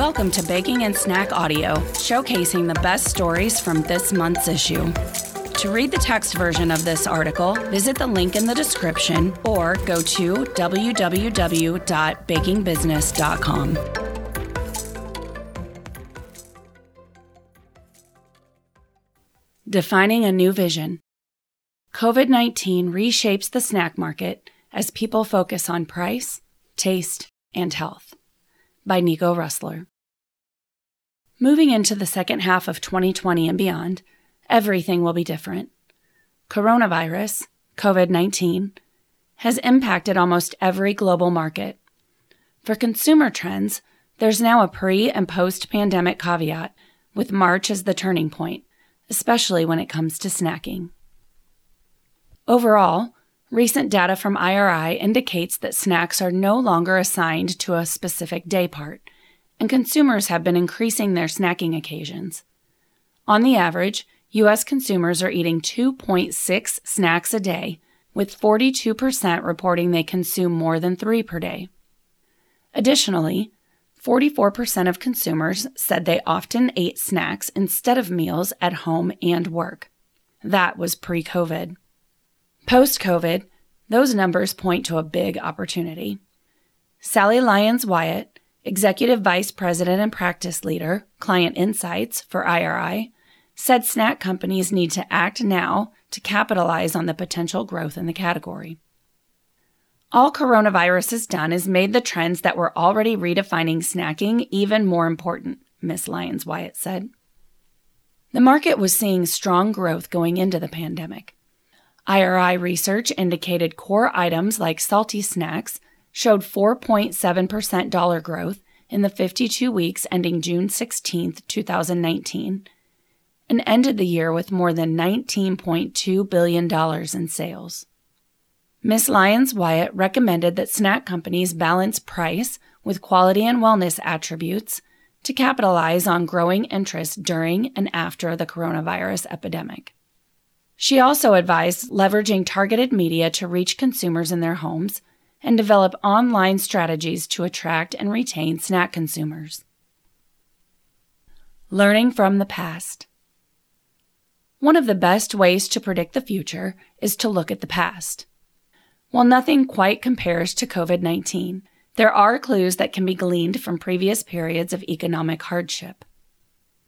Welcome to Baking and Snack Audio, showcasing the best stories from this month's issue. To read the text version of this article, visit the link in the description or go to www.bakingbusiness.com. Defining a new vision. COVID 19 reshapes the snack market as people focus on price, taste, and health. By Nico Roesler. Moving into the second half of 2020 and beyond, everything will be different. Coronavirus, COVID 19, has impacted almost every global market. For consumer trends, there's now a pre and post pandemic caveat, with March as the turning point, especially when it comes to snacking. Overall, recent data from IRI indicates that snacks are no longer assigned to a specific day part, and consumers have been increasing their snacking occasions. On the average, U.S. consumers are eating 2.6 snacks a day, with 42% reporting they consume more than three per day. Additionally, 44% of consumers said they often ate snacks instead of meals at home and work. That was pre COVID. Post COVID, those numbers point to a big opportunity. Sally Lyons Wyatt, Executive Vice President and Practice Leader, Client Insights for IRI, said snack companies need to act now to capitalize on the potential growth in the category. All coronavirus has done is made the trends that were already redefining snacking even more important, Miss Lyons Wyatt said. The market was seeing strong growth going into the pandemic. IRI research indicated core items like salty snacks showed 4.7% dollar growth in the 52 weeks ending June 16, 2019, and ended the year with more than $19.2 billion in sales. Miss Lyons Wyatt recommended that snack companies balance price with quality and wellness attributes to capitalize on growing interest during and after the coronavirus epidemic. She also advised leveraging targeted media to reach consumers in their homes and develop online strategies to attract and retain snack consumers. Learning from the past. One of the best ways to predict the future is to look at the past. While nothing quite compares to COVID 19, there are clues that can be gleaned from previous periods of economic hardship.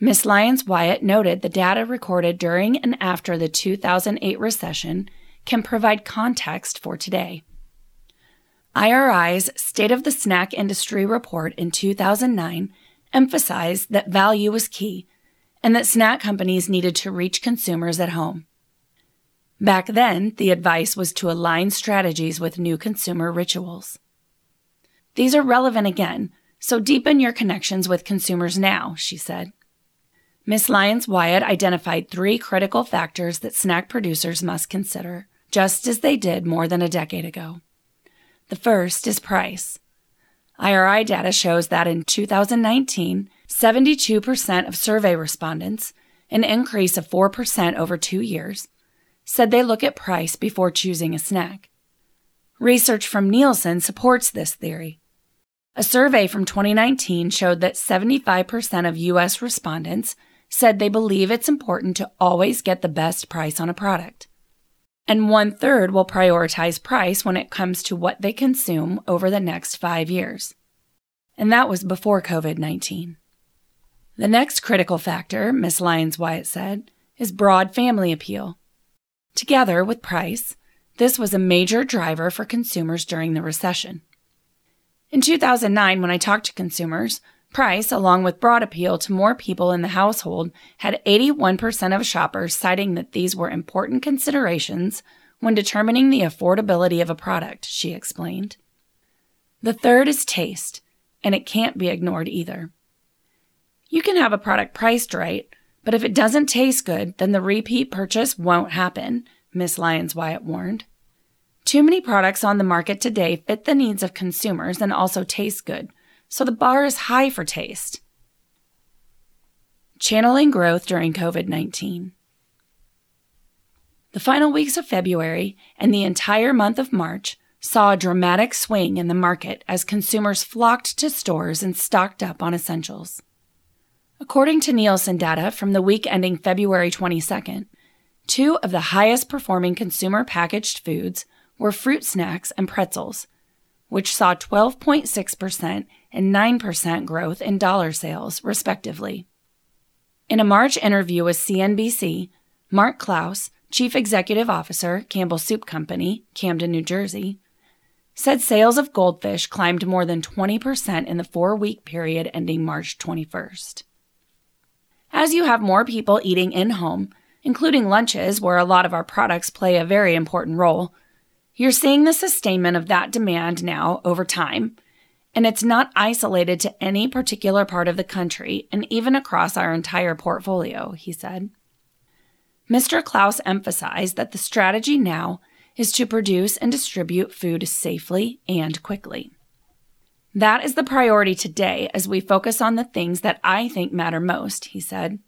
Ms. Lyons Wyatt noted the data recorded during and after the 2008 recession can provide context for today. IRI's State of the Snack Industry report in 2009 emphasized that value was key and that snack companies needed to reach consumers at home. Back then, the advice was to align strategies with new consumer rituals. These are relevant again, so deepen your connections with consumers now, she said. Ms. Lyons Wyatt identified three critical factors that snack producers must consider, just as they did more than a decade ago. The first is price. IRI data shows that in 2019, 72% of survey respondents, an increase of 4% over two years, said they look at price before choosing a snack. Research from Nielsen supports this theory. A survey from 2019 showed that 75% of U.S. respondents said they believe it's important to always get the best price on a product. And one third will prioritize price when it comes to what they consume over the next five years. And that was before COVID 19. The next critical factor, Ms. Lyons Wyatt said, is broad family appeal. Together with price, this was a major driver for consumers during the recession. In 2009, when I talked to consumers, Price, along with broad appeal to more people in the household, had 81% of shoppers citing that these were important considerations when determining the affordability of a product, she explained. The third is taste, and it can't be ignored either. You can have a product priced right, but if it doesn't taste good, then the repeat purchase won't happen, Miss Lyons Wyatt warned. Too many products on the market today fit the needs of consumers and also taste good, so the bar is high for taste. Channeling growth during COVID 19. The final weeks of February and the entire month of March saw a dramatic swing in the market as consumers flocked to stores and stocked up on essentials. According to Nielsen data from the week ending February 22nd, two of the highest performing consumer packaged foods were fruit snacks and pretzels, which saw 12.6% and 9% growth in dollar sales, respectively. In a March interview with CNBC, Mark Clouse, Chief Executive Officer, Campbell Soup Company, Camden, New Jersey, said sales of goldfish climbed more than 20% in the four week period ending March 21st. As you have more people eating in home, including lunches where a lot of our products play a very important role, you're seeing the sustainment of that demand now over time. And it's not isolated to any particular part of the country and even across our entire portfolio, he said. Mr. Clouse emphasized that the strategy now is to produce and distribute food safely and quickly. That is the priority today as we focus on the things that I think matter most, he said.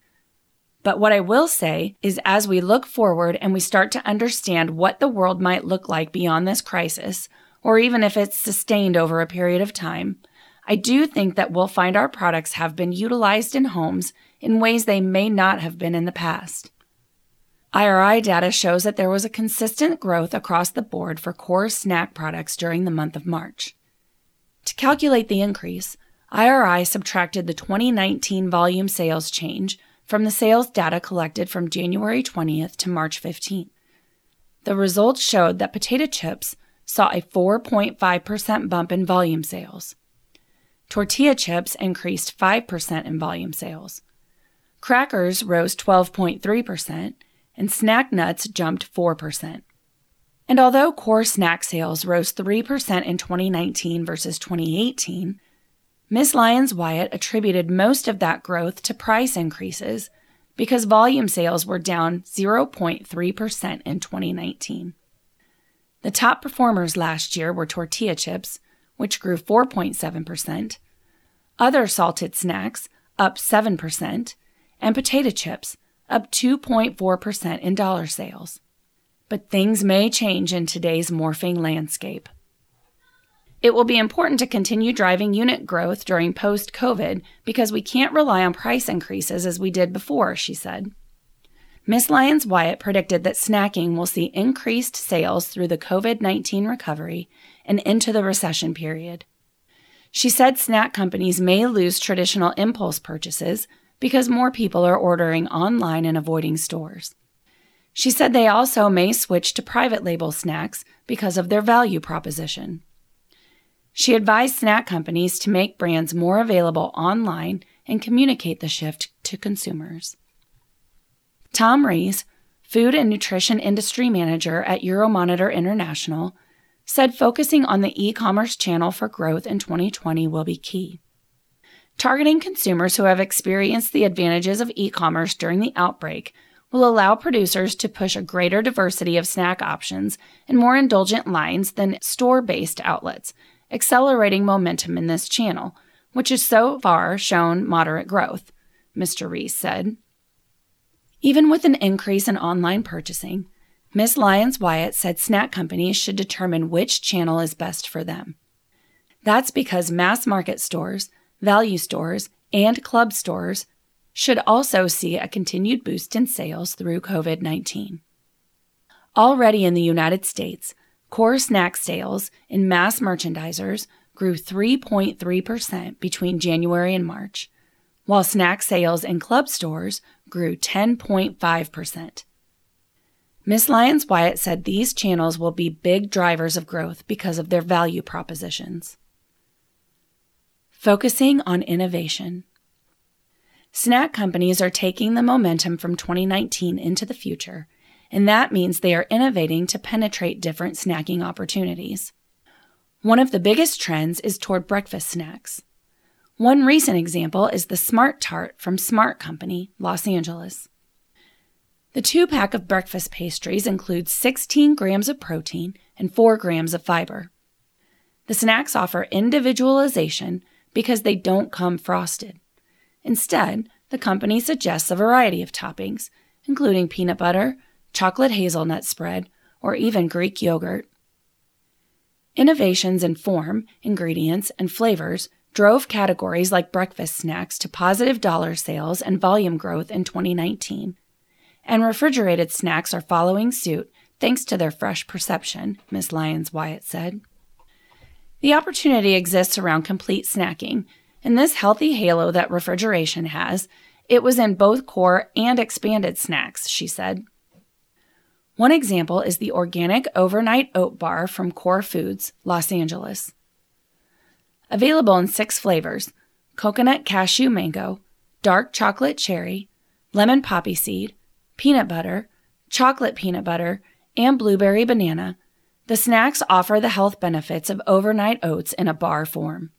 But what I will say is as we look forward and we start to understand what the world might look like beyond this crisis, or even if it's sustained over a period of time, I do think that we'll find our products have been utilized in homes in ways they may not have been in the past. IRI data shows that there was a consistent growth across the board for core snack products during the month of March. To calculate the increase, IRI subtracted the 2019 volume sales change from the sales data collected from January 20th to March 15th. The results showed that potato chips saw a 4.5% bump in volume sales. Tortilla chips increased 5% in volume sales. Crackers rose 12.3%, and snack nuts jumped 4%. And although core snack sales rose 3% in 2019 versus 2018, Miss Lyons Wyatt attributed most of that growth to price increases because volume sales were down 0.3% in 2019. The top performers last year were tortilla chips, which grew 4.7%, other salted snacks, up 7%, and potato chips, up 2.4% in dollar sales. But things may change in today's morphing landscape. It will be important to continue driving unit growth during post COVID because we can't rely on price increases as we did before, she said. Ms. Lyons Wyatt predicted that snacking will see increased sales through the COVID 19 recovery and into the recession period. She said snack companies may lose traditional impulse purchases because more people are ordering online and avoiding stores. She said they also may switch to private label snacks because of their value proposition. She advised snack companies to make brands more available online and communicate the shift to consumers. Tom Rees, Food and Nutrition Industry Manager at Euromonitor International, said focusing on the e commerce channel for growth in 2020 will be key. Targeting consumers who have experienced the advantages of e commerce during the outbreak will allow producers to push a greater diversity of snack options and more indulgent lines than store based outlets, accelerating momentum in this channel, which has so far shown moderate growth, Mr. Rees said. Even with an increase in online purchasing, Miss Lyons Wyatt said snack companies should determine which channel is best for them. That's because mass market stores value stores, and club stores should also see a continued boost in sales through COVID 19. Already in the United States, core snack sales in mass merchandisers grew 3.3% between January and March, while snack sales in club stores grew 10.5%. Miss Lyons Wyatt said these channels will be big drivers of growth because of their value propositions. Focusing on innovation. Snack companies are taking the momentum from 2019 into the future, and that means they are innovating to penetrate different snacking opportunities. One of the biggest trends is toward breakfast snacks. One recent example is the Smart Tart from Smart Company, Los Angeles. The two pack of breakfast pastries includes 16 grams of protein and 4 grams of fiber. The snacks offer individualization because they don't come frosted. Instead, the company suggests a variety of toppings, including peanut butter, chocolate hazelnut spread, or even Greek yogurt. Innovations in form, ingredients, and flavors drove categories like breakfast snacks to positive dollar sales and volume growth in 2019. And refrigerated snacks are following suit thanks to their fresh perception, Ms. Lyons Wyatt said. The opportunity exists around complete snacking. In this healthy halo that refrigeration has, it was in both core and expanded snacks, she said. One example is the organic overnight oat bar from Core Foods, Los Angeles. Available in six flavors coconut cashew mango, dark chocolate cherry, lemon poppy seed, peanut butter, chocolate peanut butter, and blueberry banana, the snacks offer the health benefits of overnight oats in a bar form.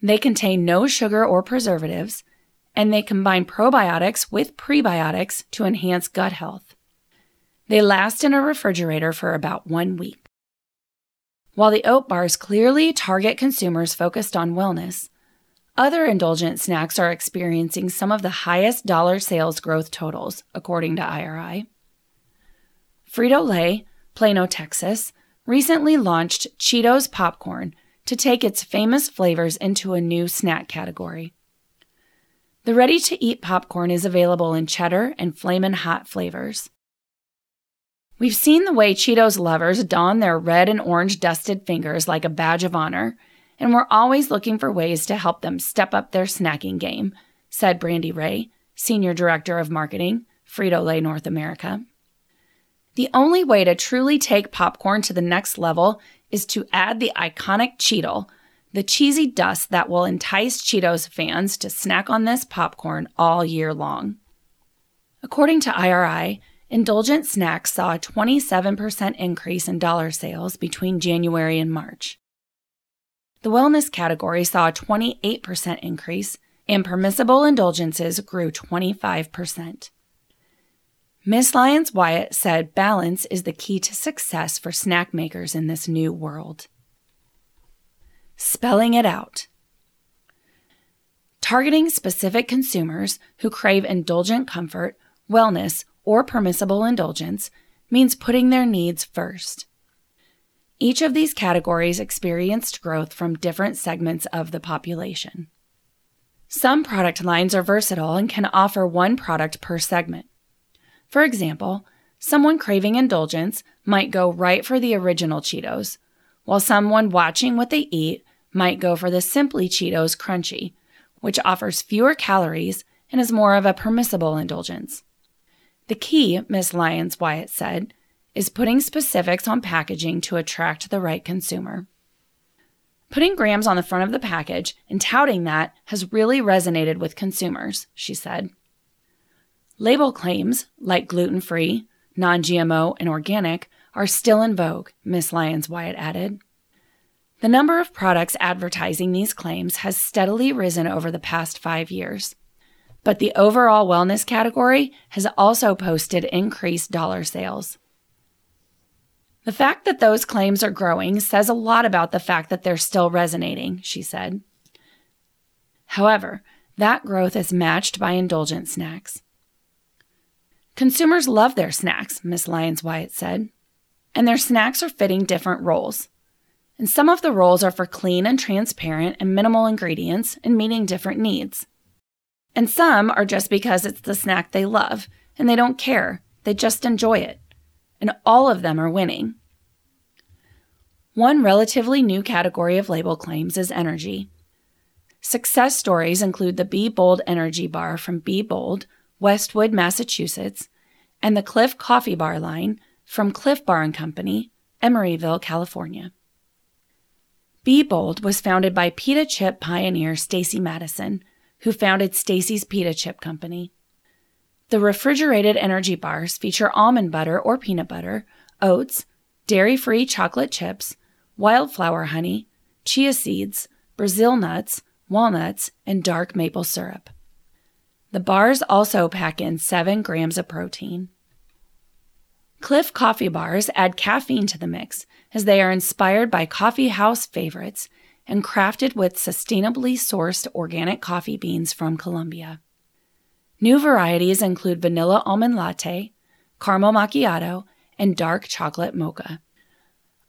They contain no sugar or preservatives, and they combine probiotics with prebiotics to enhance gut health. They last in a refrigerator for about one week. While the oat bars clearly target consumers focused on wellness, other indulgent snacks are experiencing some of the highest dollar sales growth totals, according to IRI. Frito Lay, Plano, Texas, recently launched Cheetos Popcorn to take its famous flavors into a new snack category. The ready to eat popcorn is available in cheddar and flamin' hot flavors. We've seen the way Cheetos lovers don their red and orange dusted fingers like a badge of honor, and we're always looking for ways to help them step up their snacking game, said Brandy Ray, Senior Director of Marketing, Frito Lay North America. The only way to truly take popcorn to the next level is to add the iconic Cheetle, the cheesy dust that will entice Cheetos fans to snack on this popcorn all year long. According to IRI, Indulgent snacks saw a 27% increase in dollar sales between January and March. The wellness category saw a 28% increase, and permissible indulgences grew 25%. Miss Lyons Wyatt said balance is the key to success for snack makers in this new world. Spelling it out. Targeting specific consumers who crave indulgent comfort, wellness, or permissible indulgence means putting their needs first. Each of these categories experienced growth from different segments of the population. Some product lines are versatile and can offer one product per segment. For example, someone craving indulgence might go right for the original Cheetos, while someone watching what they eat might go for the Simply Cheetos Crunchy, which offers fewer calories and is more of a permissible indulgence. The key, Ms. Lyons Wyatt said, is putting specifics on packaging to attract the right consumer. Putting grams on the front of the package and touting that has really resonated with consumers, she said. Label claims, like gluten free, non GMO, and organic, are still in vogue, Ms. Lyons Wyatt added. The number of products advertising these claims has steadily risen over the past five years but the overall wellness category has also posted increased dollar sales. The fact that those claims are growing says a lot about the fact that they're still resonating, she said. However, that growth is matched by indulgent snacks. Consumers love their snacks, Miss Lyons Wyatt said, and their snacks are fitting different roles. And some of the roles are for clean and transparent and minimal ingredients and meeting different needs. And some are just because it's the snack they love and they don't care, they just enjoy it. And all of them are winning. One relatively new category of label claims is energy. Success stories include the Be Bold Energy Bar from Be Bold, Westwood, Massachusetts, and the Clif Coffee Bar line from Clif Bar and Company, Emeryville, California. Be Bold was founded by pita chip pioneer Stacy Madison, who founded Stacy's Pita Chip Company. The refrigerated energy bars feature almond butter or peanut butter, oats, dairy free chocolate chips, wildflower honey, chia seeds, Brazil nuts, walnuts, and dark maple syrup. The bars also pack in 7 grams of protein. Clif coffee bars add caffeine to the mix as they are inspired by coffee house favorites and crafted with sustainably sourced organic coffee beans from Colombia. New varieties include vanilla almond latte, caramel macchiato, and dark chocolate mocha.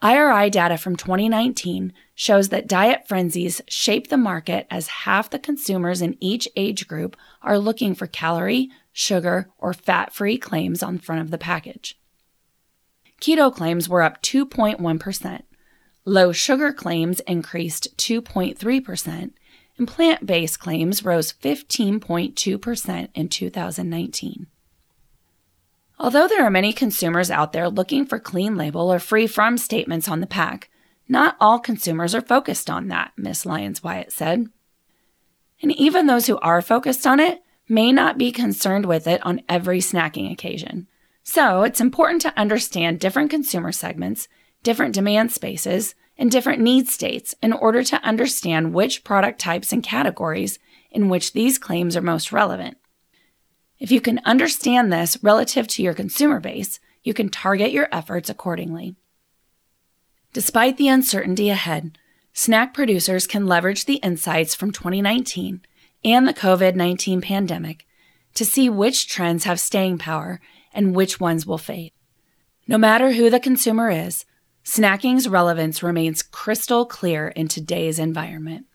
IRI data from 2019 shows that diet frenzies shape the market as half the consumers in each age group are looking for calorie, sugar, or fat free claims on front of the package. Keto claims were up 2.1%, low sugar claims increased 2.3%, and plant based claims rose 15.2% in 2019. Although there are many consumers out there looking for clean label or free from statements on the pack, not all consumers are focused on that, Miss Lyons Wyatt said. And even those who are focused on it may not be concerned with it on every snacking occasion. So it's important to understand different consumer segments, different demand spaces, and different need states in order to understand which product types and categories in which these claims are most relevant. If you can understand this relative to your consumer base, you can target your efforts accordingly. Despite the uncertainty ahead, snack producers can leverage the insights from 2019 and the COVID 19 pandemic to see which trends have staying power and which ones will fade. No matter who the consumer is, snacking's relevance remains crystal clear in today's environment.